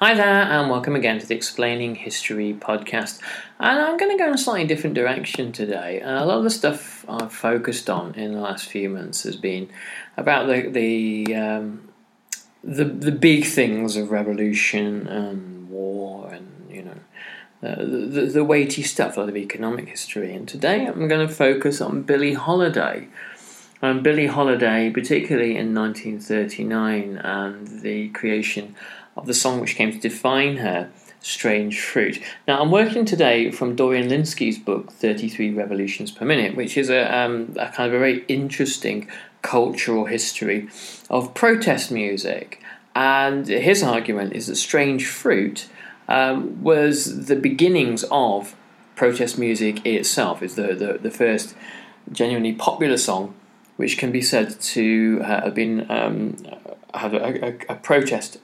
Hi there, and welcome again to the Explaining History podcast. And I'm going to go in a slightly different direction today. Uh, a lot of the stuff I've focused on in the last few months has been about the the um, the, the big things of revolution and war, and you know the, the weighty stuff, lot of economic history. And today I'm going to focus on Billie Holiday. And Billie Holiday, particularly in 1939, and the creation of the song which came to define her, Strange Fruit. Now, I'm working today from Dorian Lynskey's book, 33 Revolutions Per Minute, which is a, um, a kind of a very interesting cultural history of protest music. And his argument is that Strange Fruit um, was the beginnings of protest music itself. It's the, the, the first genuinely popular song which can be said to have been um, have a, a, a, protest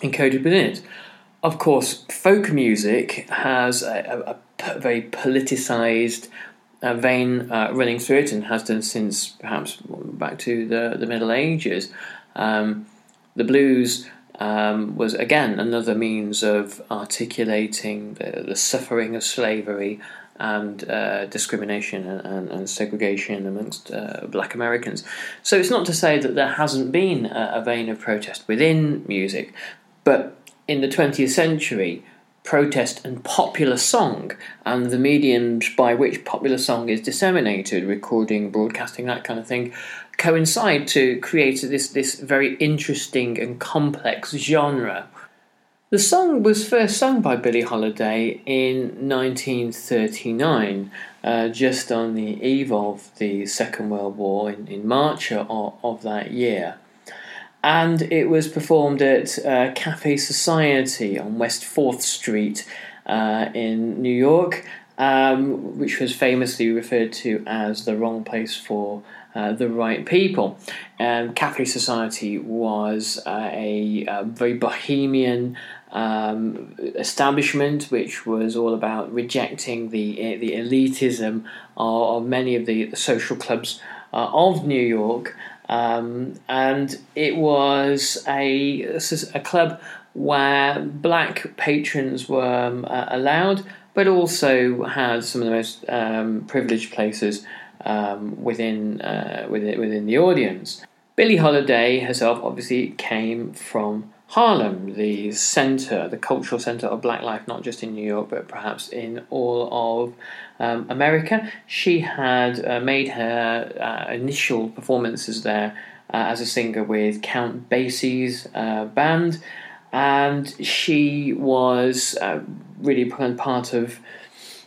encoded within it. Of course, folk music has a, a very politicized uh, vein uh, running through it and has done since perhaps back to the, the Middle Ages. Um, the blues um, was again another means of articulating the, the suffering of slavery and uh, discrimination and, and, and, segregation amongst uh, black Americans. So it's not to say that there hasn't been a, a, vein of protest within music, but in the 20th century, protest and popular song and the mediums by which popular song is disseminated, recording, broadcasting, that kind of thing, coincide to create this, this very interesting and complex genre the song was first sung by Billie Holiday in 1939, uh, just on the eve of the Second World War in, in March of, of that year. And it was performed at uh, Cafe Society on West 4th Street uh, in New York, um, which was famously referred to as the wrong place for uh, the right people. Um, Cafe Society was uh, a, a, very bohemian um, establishment, which was all about rejecting the the elitism of, of many of the, the social clubs uh, of New York, um, and it was a a club where black patrons were um, uh, allowed, but also had some of the most um, privileged places um, within uh, within within the audience. Billie Holiday herself obviously came from Harlem, the center, the cultural center of black life, not just in New York, but perhaps in all of um, America. She had uh, made her uh, initial performances there uh, as a singer with Count Basie's uh, band, and she was uh, really part of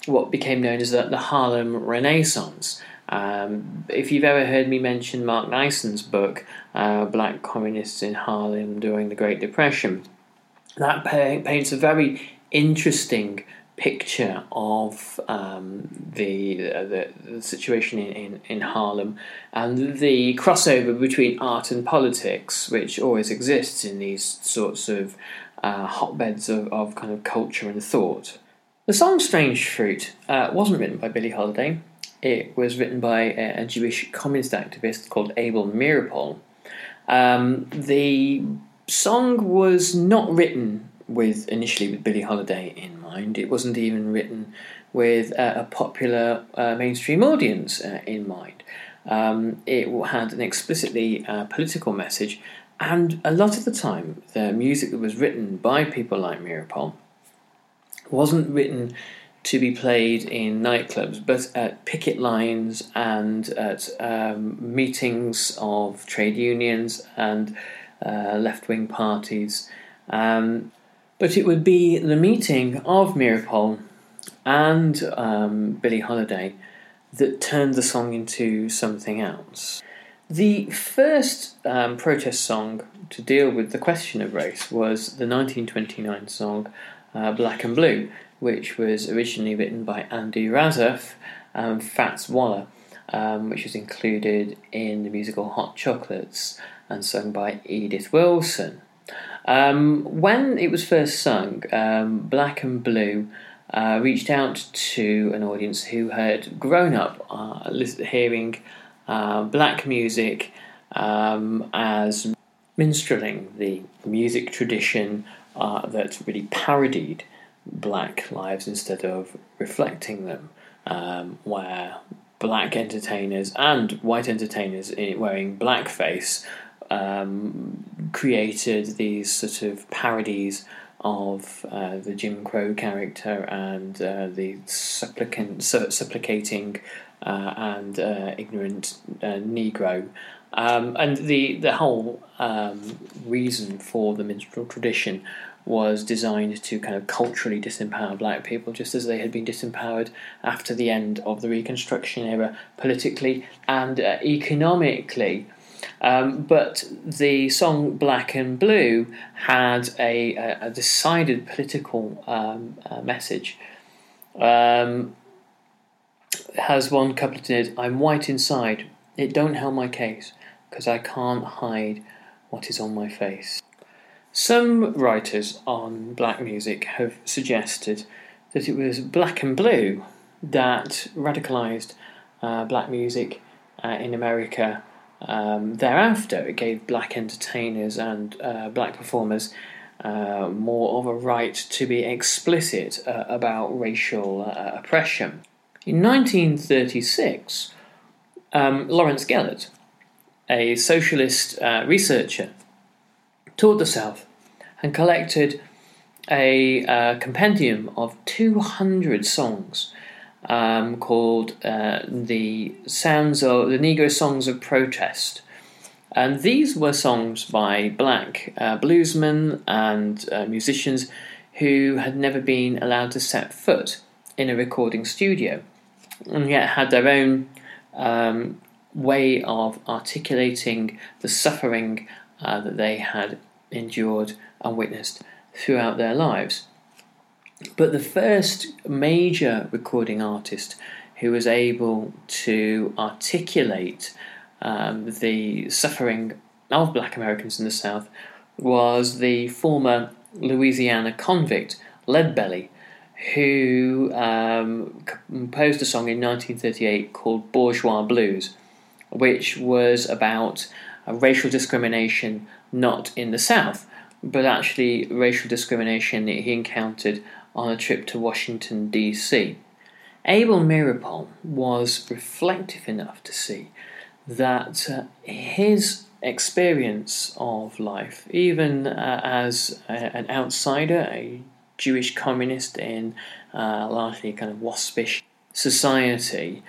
what became known as the, the Harlem Renaissance. Um, if you've ever heard me mention Mark Naison's book, uh, Black Communists in Harlem During the Great Depression, that paints a very interesting picture of um, the, the, the situation in, in, in Harlem and the crossover between art and politics, which always exists in these sorts of uh, hotbeds of, of kind of culture and thought. The song Strange Fruit uh, wasn't written by Billie Holiday. It was written by a, Jewish communist activist called Abel Meeropol. Um, the song was not written with initially with Billie Holiday in mind. It wasn't even written with uh, a popular uh, mainstream audience uh, in mind. Um, it had an explicitly uh, political message, and a lot of the time, the music that was written by people like Meeropol wasn't written to be played in nightclubs, but at picket lines and at um, meetings of trade unions and uh, left wing parties. Um, but it would be the meeting of Meeropol and um, Billie Holiday that turned the song into something else. The first um, protest song to deal with the question of race was the 1929 song uh, Black and Blue, which was originally written by Andy Razaf and Fats Waller, um, which was included in the musical Hot Chocolates and sung by Edith Wilson. Um, when it was first sung, um, Black and Blue uh, reached out to an audience who had grown up uh, hearing uh, black music um, as minstrelling, the music tradition uh, that really parodied black lives instead of reflecting them, um, where black entertainers and white entertainers wearing blackface um, created these sort of parodies of uh, the Jim Crow character and uh, the supplicant, supplicating uh, and uh, ignorant uh, Negro. Um, and the, the whole um, reason for the minstrel tradition was designed to kind of culturally disempower black people, just as they had been disempowered after the end of the Reconstruction era, politically and uh, economically. Um, but the song Black and Blue had a, a, decided political um, uh, message. Um, has one couplet in it I'm white inside, it don't help my case, because I can't hide what is on my face. Some writers on black music have suggested that it was Black and Blue that radicalised uh, black music uh, in America um, thereafter, it gave black entertainers and uh, black performers uh, more of a right to be explicit uh, about racial uh, oppression. In 1936, um, Lawrence Gellert, a socialist researcher, toured the South and collected a uh, compendium of 200 songs um, called uh, the Sounds of the Negro Songs of Protest. And these were songs by black uh, bluesmen and uh, musicians who had never been allowed to set foot in a recording studio and yet had their own um, way of articulating the suffering uh, that they had endured and witnessed throughout their lives. But the first major recording artist who was able to articulate um, the suffering of black Americans in the South was the former Louisiana convict, Leadbelly, who um, composed a song in 1938 called Bourgeois Blues, which was about racial discrimination not in the South, but actually racial discrimination that he encountered on a trip to Washington, D.C. Abel Meeropol was reflective enough to see that uh, his experience of life, even uh, as a, an outsider, a Jewish communist in uh, largely kind of waspish society,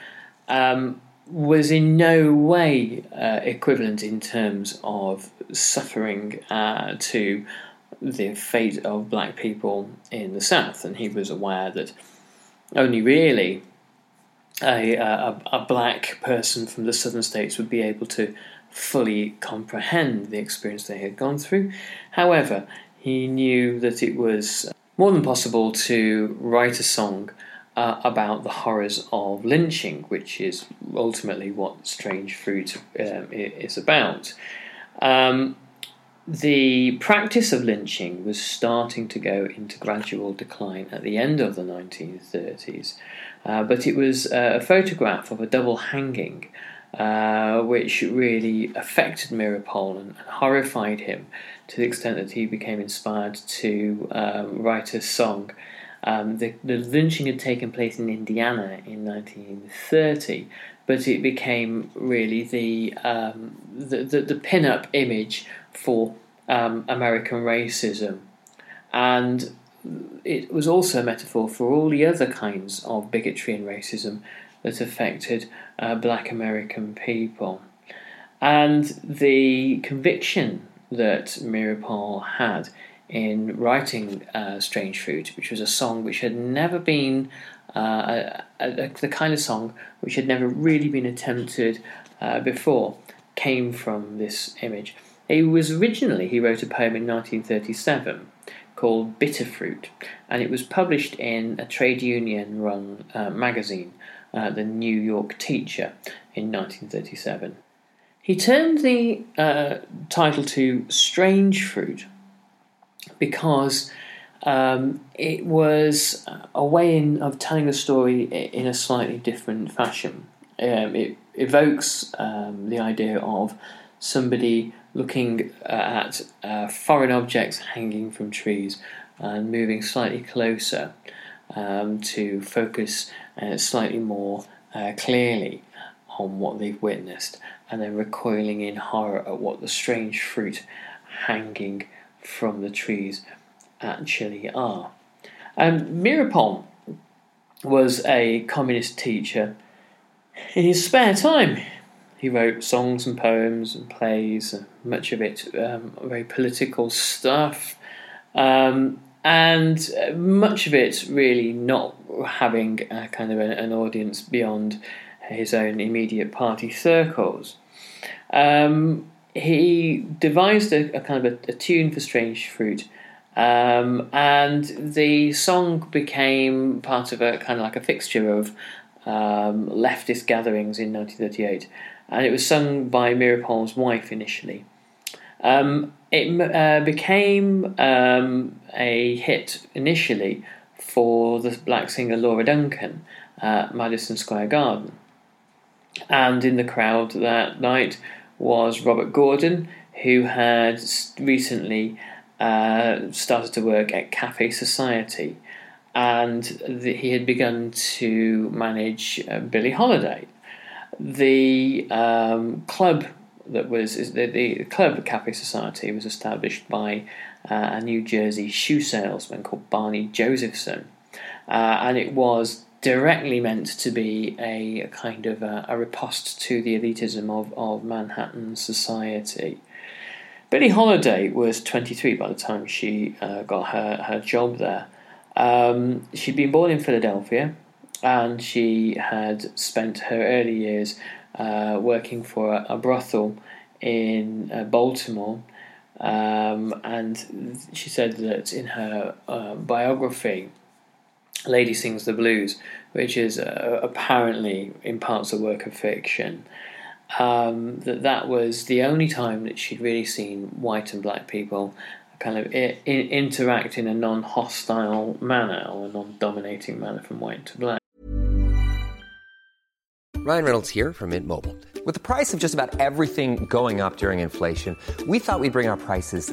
um, was in no way uh, equivalent in terms of suffering uh, to the fate of black people in the South, and he was aware that only really a, a, a, black person from the southern states would be able to fully comprehend the experience they had gone through. However, he knew that it was more than possible to write a song uh, about the horrors of lynching, which is ultimately what Strange Fruit um, is about. Um, the practice of lynching was starting to go into gradual decline at the end of the 1930s, uh, but it was a photograph of a double hanging. Uh, which really affected Meeropol and, and, horrified him to the extent that he became inspired to um, write a song um, the, the lynching had taken place in Indiana in 1930, but it became really the um, the, the, the pin-up image for um, American racism, and it was also a metaphor for all the other kinds of bigotry and racism that affected uh, Black American people, and the conviction that Meeropol had in writing uh, Strange Fruit, which was a song which had never been uh, a, a, the kind of song which had never really been attempted uh, before, came from this image. It was originally, he wrote a poem in 1937 called Bitter Fruit, and it was published in a trade union run uh, magazine, uh, The New York Teacher, in 1937. He turned the uh, title to Strange Fruit because um, it was a way in, of telling the story in a slightly different fashion. Um, it evokes um, the idea of somebody looking at uh, foreign objects hanging from trees and moving slightly closer um, to focus uh, slightly more uh, clearly on what they've witnessed and then recoiling in horror at what the strange fruit hanging from the trees actually are. Um, Meeropol was a communist teacher. In his spare time, he wrote songs and poems and plays, much of it um, very political stuff, um, and much of it really not having a kind of an audience beyond his own immediate party circles. Um, he devised a, a kind of a, a, tune for Strange Fruit, um, and the song became part of a kind of like a fixture of um, leftist gatherings in 1938, and it was sung by Meeropol's wife initially. Um, it uh, became um, a hit initially for the black singer Laura Duncan at Madison Square Garden. And in the crowd that night was Robert Gordon, who had recently uh, started to work at Cafe Society, and the, he had begun to manage uh, Billie Holiday. The um, club that was the, the club at Cafe Society was established by uh, a New Jersey shoe salesman called Barney Josephson, uh, and it was directly meant to be a, a kind of a, a, riposte to the elitism of, of Manhattan society. Billie Holiday was 23 by the time she uh, got her, her job there. Um, she'd been born in Philadelphia and she had spent her early years uh, working for a, a brothel in uh, Baltimore. Um, and she said that in her uh, biography, Lady Sings the Blues, which is uh, apparently in parts a work of fiction. Um, that that was the only time that she'd really seen white and black people kind of I- interact in a non-hostile manner or a non-dominating manner from white to black. Ryan Reynolds here from Mint Mobile. With the price of just about everything going up during inflation, we thought we'd bring our prices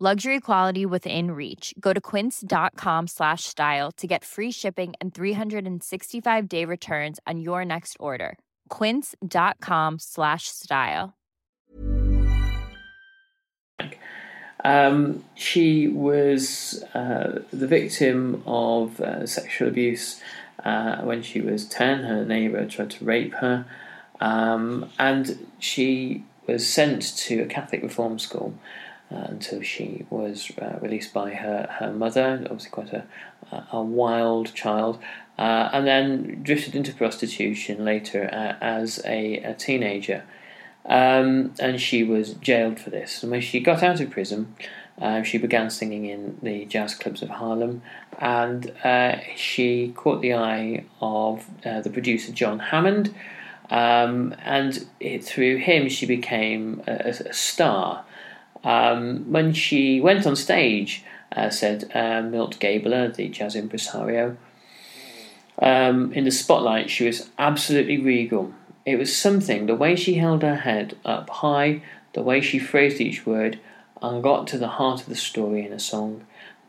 Luxury quality within reach. Go to quince.com slash style to get free shipping and 365-day returns on your next order. quince.com slash style. Um, she was uh, the victim of uh, sexual abuse uh, when she was 10. Her neighbour tried to rape her, um, and she was sent to a Catholic reform school until she was uh, released by her, her mother, obviously quite a, a wild child, uh, and then drifted into prostitution later as a, a teenager. Um, and she was jailed for this. And when she got out of prison, uh, she began singing in the jazz clubs of Harlem, and uh, she caught the eye of uh, the producer John Hammond, um, and it, through him she became a, a star. Um, when she went on stage, uh, said uh, Milt Gabler, the jazz impresario, um, in the spotlight, she was absolutely regal. It was something, the way she held her head up high, the way she phrased each word, and got to the heart of the story in a song,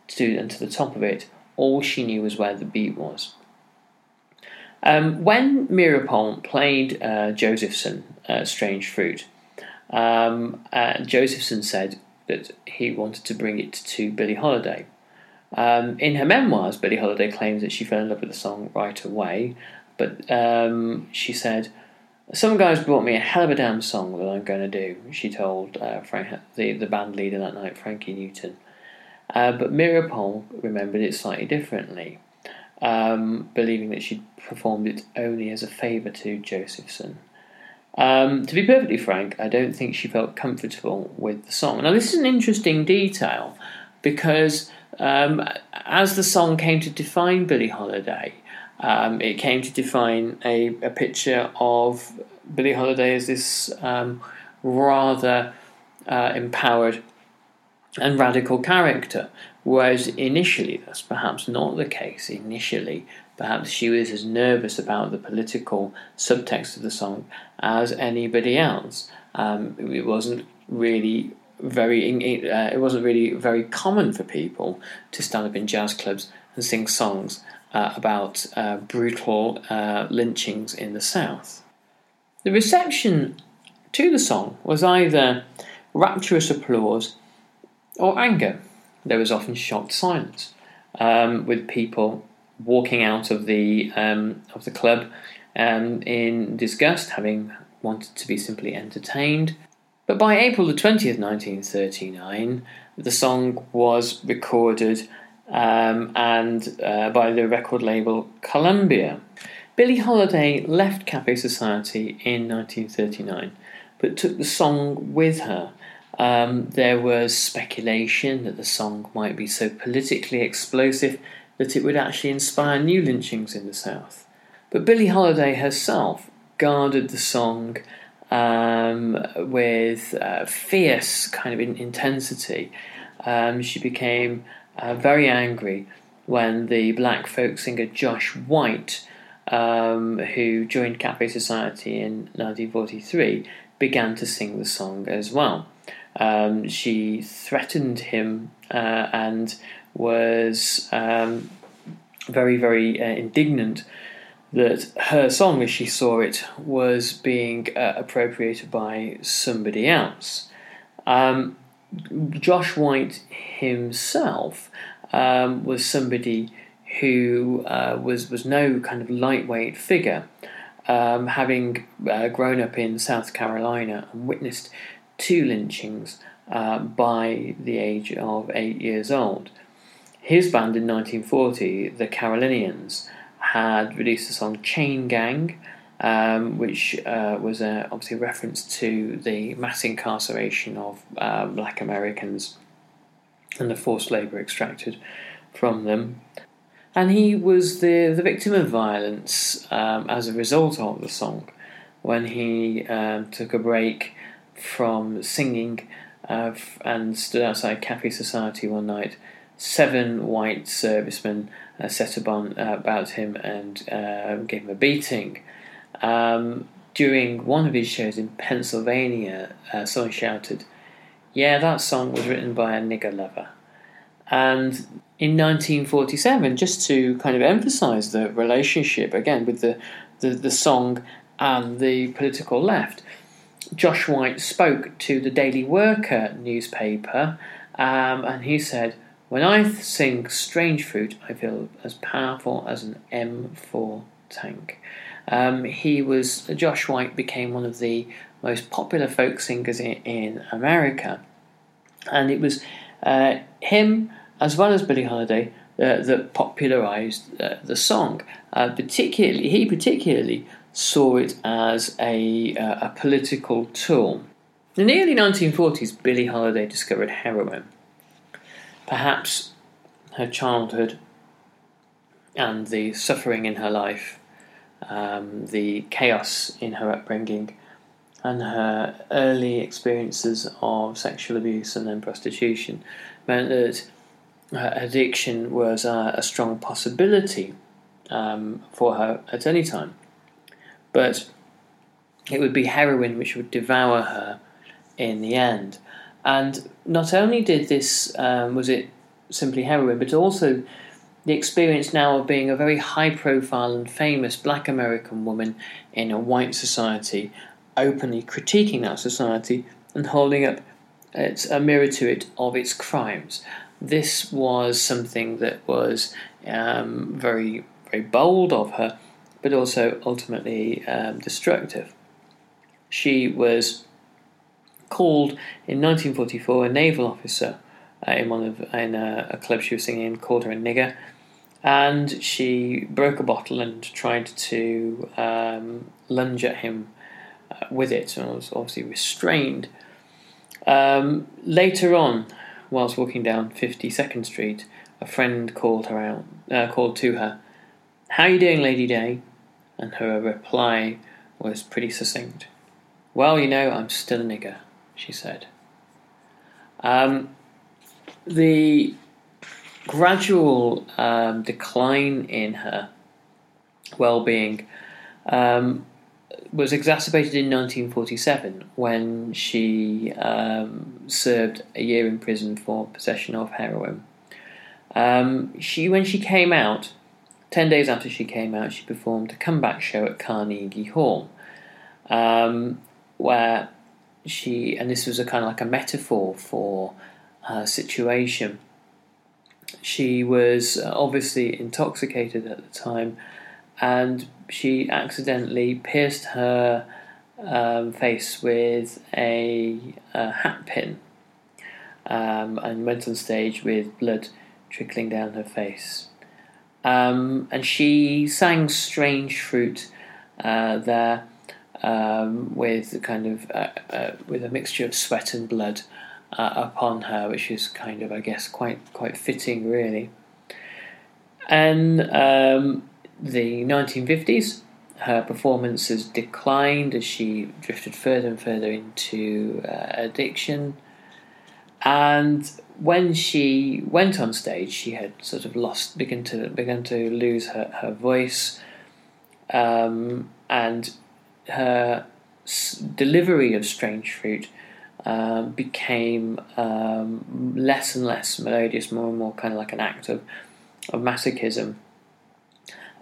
to, and to the top of it, all she knew was where the beat was. Um, when Meeropol played uh, Josephson, uh, Strange Fruit, um, uh, Josephson said that he wanted to bring it to Billie Holiday. Um, in her memoirs, Billie Holiday claims that she fell in love with the song right away, but um, she said, some guys brought me a hell of a damn song that I'm going to do, she told uh, Frank, the, the band leader that night, Frankie Newton. Uh, but Meeropol remembered it slightly differently, um, believing that she'd performed it only as a favour to Josephson. Um, to be perfectly frank, I don't think she felt comfortable with the song. Now, this is an interesting detail because um, as the song came to define Billie Holiday, um, it came to define a, a picture of Billie Holiday as this um, rather uh, empowered and radical character. Whereas initially, that's perhaps not the case. Initially, perhaps she was as nervous about the political subtext of the song as anybody else. Um, it wasn't really very uh, it wasn't really very common for people to stand up in jazz clubs and sing songs uh, about uh, brutal uh, lynchings in the South. The reception to the song was either rapturous applause or anger. There was often shocked silence, um, with people walking out of the um, of the club um, in disgust, having wanted to be simply entertained. But by April the twentieth, nineteen thirty nine, the song was recorded um, and uh, by the record label Columbia. Billie Holiday left Cafe Society in 1939, but took the song with her. Um, there was speculation that the song might be so politically explosive that it would actually inspire new lynchings in the South. But Billie Holiday herself guarded the song um, with uh, fierce kind of in- intensity. Um, she became uh, very angry when the black folk singer Josh White, um, who joined Cafe Society in 1943, began to sing the song as well. Um, she threatened him uh, and was um, very, very uh, indignant that her song, as she saw it, was being uh, appropriated by somebody else. Um, Josh White himself um, was somebody who uh, was was no kind of lightweight figure, um, having uh, grown up in South Carolina and witnessed two lynchings uh, by the age of eight years old. His band in 1940, the Carolinians, had released the song Chain Gang, um, which uh, was a, obviously a reference to the mass incarceration of uh, black Americans and the forced labour extracted from them. And he was the, the victim of violence um, as a result of the song when he um, took a break from singing uh, and stood outside Cafe Society one night. Seven white servicemen uh, set upon uh, about him and uh, gave him a beating. Um, during one of his shows in Pennsylvania, uh, someone shouted, Yeah, that song was written by a nigger lover. And in 1947, just to kind of emphasize the relationship again with the, the, the song and the political left, Josh White spoke to the Daily Worker newspaper um, and he said, When I sing Strange Fruit, I feel as powerful as an M4 tank. Um, he was, Josh White became one of the most popular folk singers in, in America. And it was uh, him, as well as Billie Holiday, uh, that popularized uh, the song. Uh, particularly, he particularly saw it as a, uh, a political tool. In the early 1940s, Billie Holiday discovered heroin. Perhaps her childhood and the suffering in her life, um, the chaos in her upbringing, and her early experiences of sexual abuse and then prostitution meant that addiction was a, a strong possibility um, for her at any time but it would be heroin which would devour her in the end. And not only did this, um, was it simply heroin, but also the experience now of being a very high profile and famous black American woman in a white society, openly critiquing that society and holding up its, a mirror to it of its crimes. This was something that was um, very, very bold of her but also ultimately um, destructive. She was called in 1944 a naval officer uh, in one of in a, a, club she was singing in, called her a nigger, and she broke a bottle and tried to um, lunge at him uh, with it, and was obviously restrained. Um, later on, whilst walking down 52nd Street, a friend called her out, uh, called to her, "How you doing, Lady Day?" and her reply was pretty succinct. Well, you know, I'm still a nigger, she said. Um, the gradual um, decline in her well being um, was exacerbated in 1947 when she um, served a year in prison for possession of heroin. Um, she, when she came out, Ten days after she came out, she performed a comeback show at Carnegie Hall, um, where she, and this was a kind of like a metaphor for her situation. She was uh, obviously intoxicated at the time, and she accidentally pierced her um, face with a, a hat pin um, and went on stage with blood trickling down her face. Um, and she sang Strange Fruit uh, there um, with kind of uh, uh, with a mixture of sweat and blood uh, upon her, which is kind of, I guess, quite quite fitting, really. And um, the 1950s, her performances declined as she drifted further and further into uh, addiction. And when she went on stage, she had sort of lost, begun to begun to lose her her voice, um, and her delivery of Strange Fruit um, became um, less and less melodious, more and more kind of like an act of of masochism.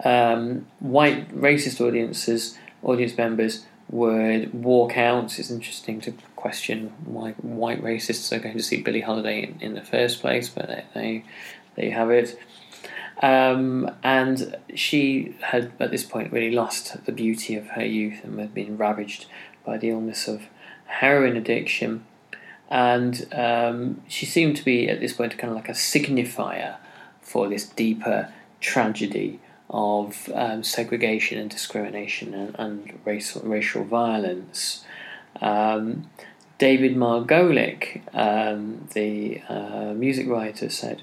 Um, white racist audiences, audience members would walk out. It's interesting to question why white racists are going to see Billie Holiday in, in the first place, but they, they, they have it. Um, and she had at this point really lost the beauty of her youth and had been ravaged by the illness of heroin addiction. And um, she seemed to be at this point kind of like a signifier for this deeper tragedy of um, segregation and discrimination and, and racial, racial violence. Um, David Margolick, um, the uh, music writer, said,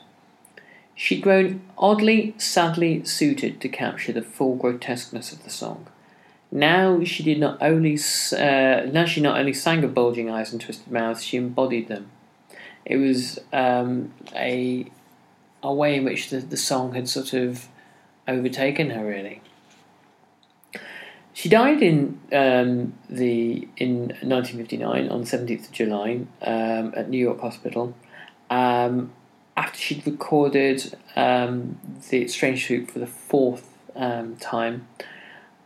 She'd grown oddly, sadly suited to capture the full grotesqueness of the song. Now she did not only uh, now she not only sang of bulging eyes and twisted mouths, she embodied them. It was um, a a way in which the, the song had sort of overtaken her really. She died in um, the in 1959 on the 17th of July um, at New York Hospital um, after she'd recorded um, the Strange Fruit for the fourth um, time.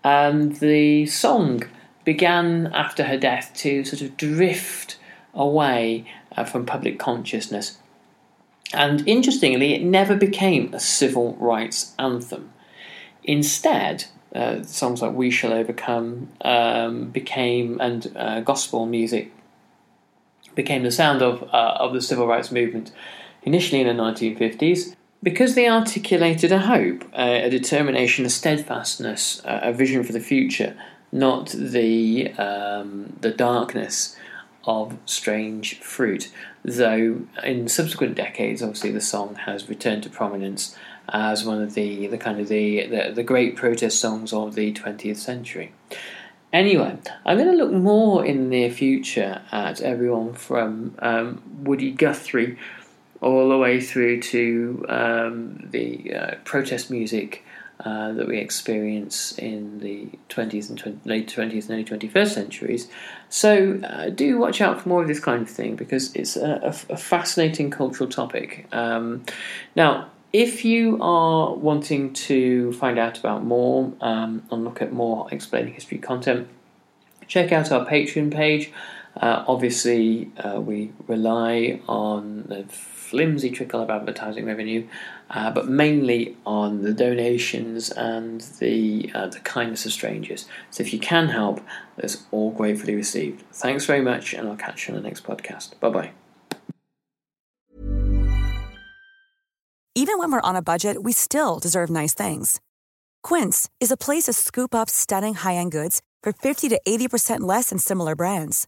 And the song began after her death to sort of drift away uh, from public consciousness. And interestingly, it never became a civil rights anthem. Instead, uh, songs like "We Shall Overcome" um, became, and uh, gospel music became the sound of uh, of the civil rights movement. Initially in the 1950s, because they articulated a hope, a determination, a steadfastness, a vision for the future, not the um, the darkness of strange fruit. Though in subsequent decades, obviously, the song has returned to prominence as one of the, the kind of the, the, the great protest songs of the 20th century. Anyway, I'm going to look more in the near future at everyone from um, Woody Guthrie all the way through to um, the uh, protest music uh, that we experience in the 20th and 20, late 20th and early 21st centuries. So uh, do watch out for more of this kind of thing because it's a, a, a fascinating cultural topic. Um, now, if you are wanting to find out about more um, and look at more explaining history content, check out our Patreon page. Uh, obviously, uh, we rely on the flimsy trickle of advertising revenue, uh, but mainly on the donations and the uh, the kindness of strangers. So if you can help, that's all gratefully received. Thanks very much, and I'll catch you on the next podcast. Bye bye. Even when we're on a budget, we still deserve nice things. Quince is a place to scoop up stunning high end goods for fifty to eighty percent less than similar brands.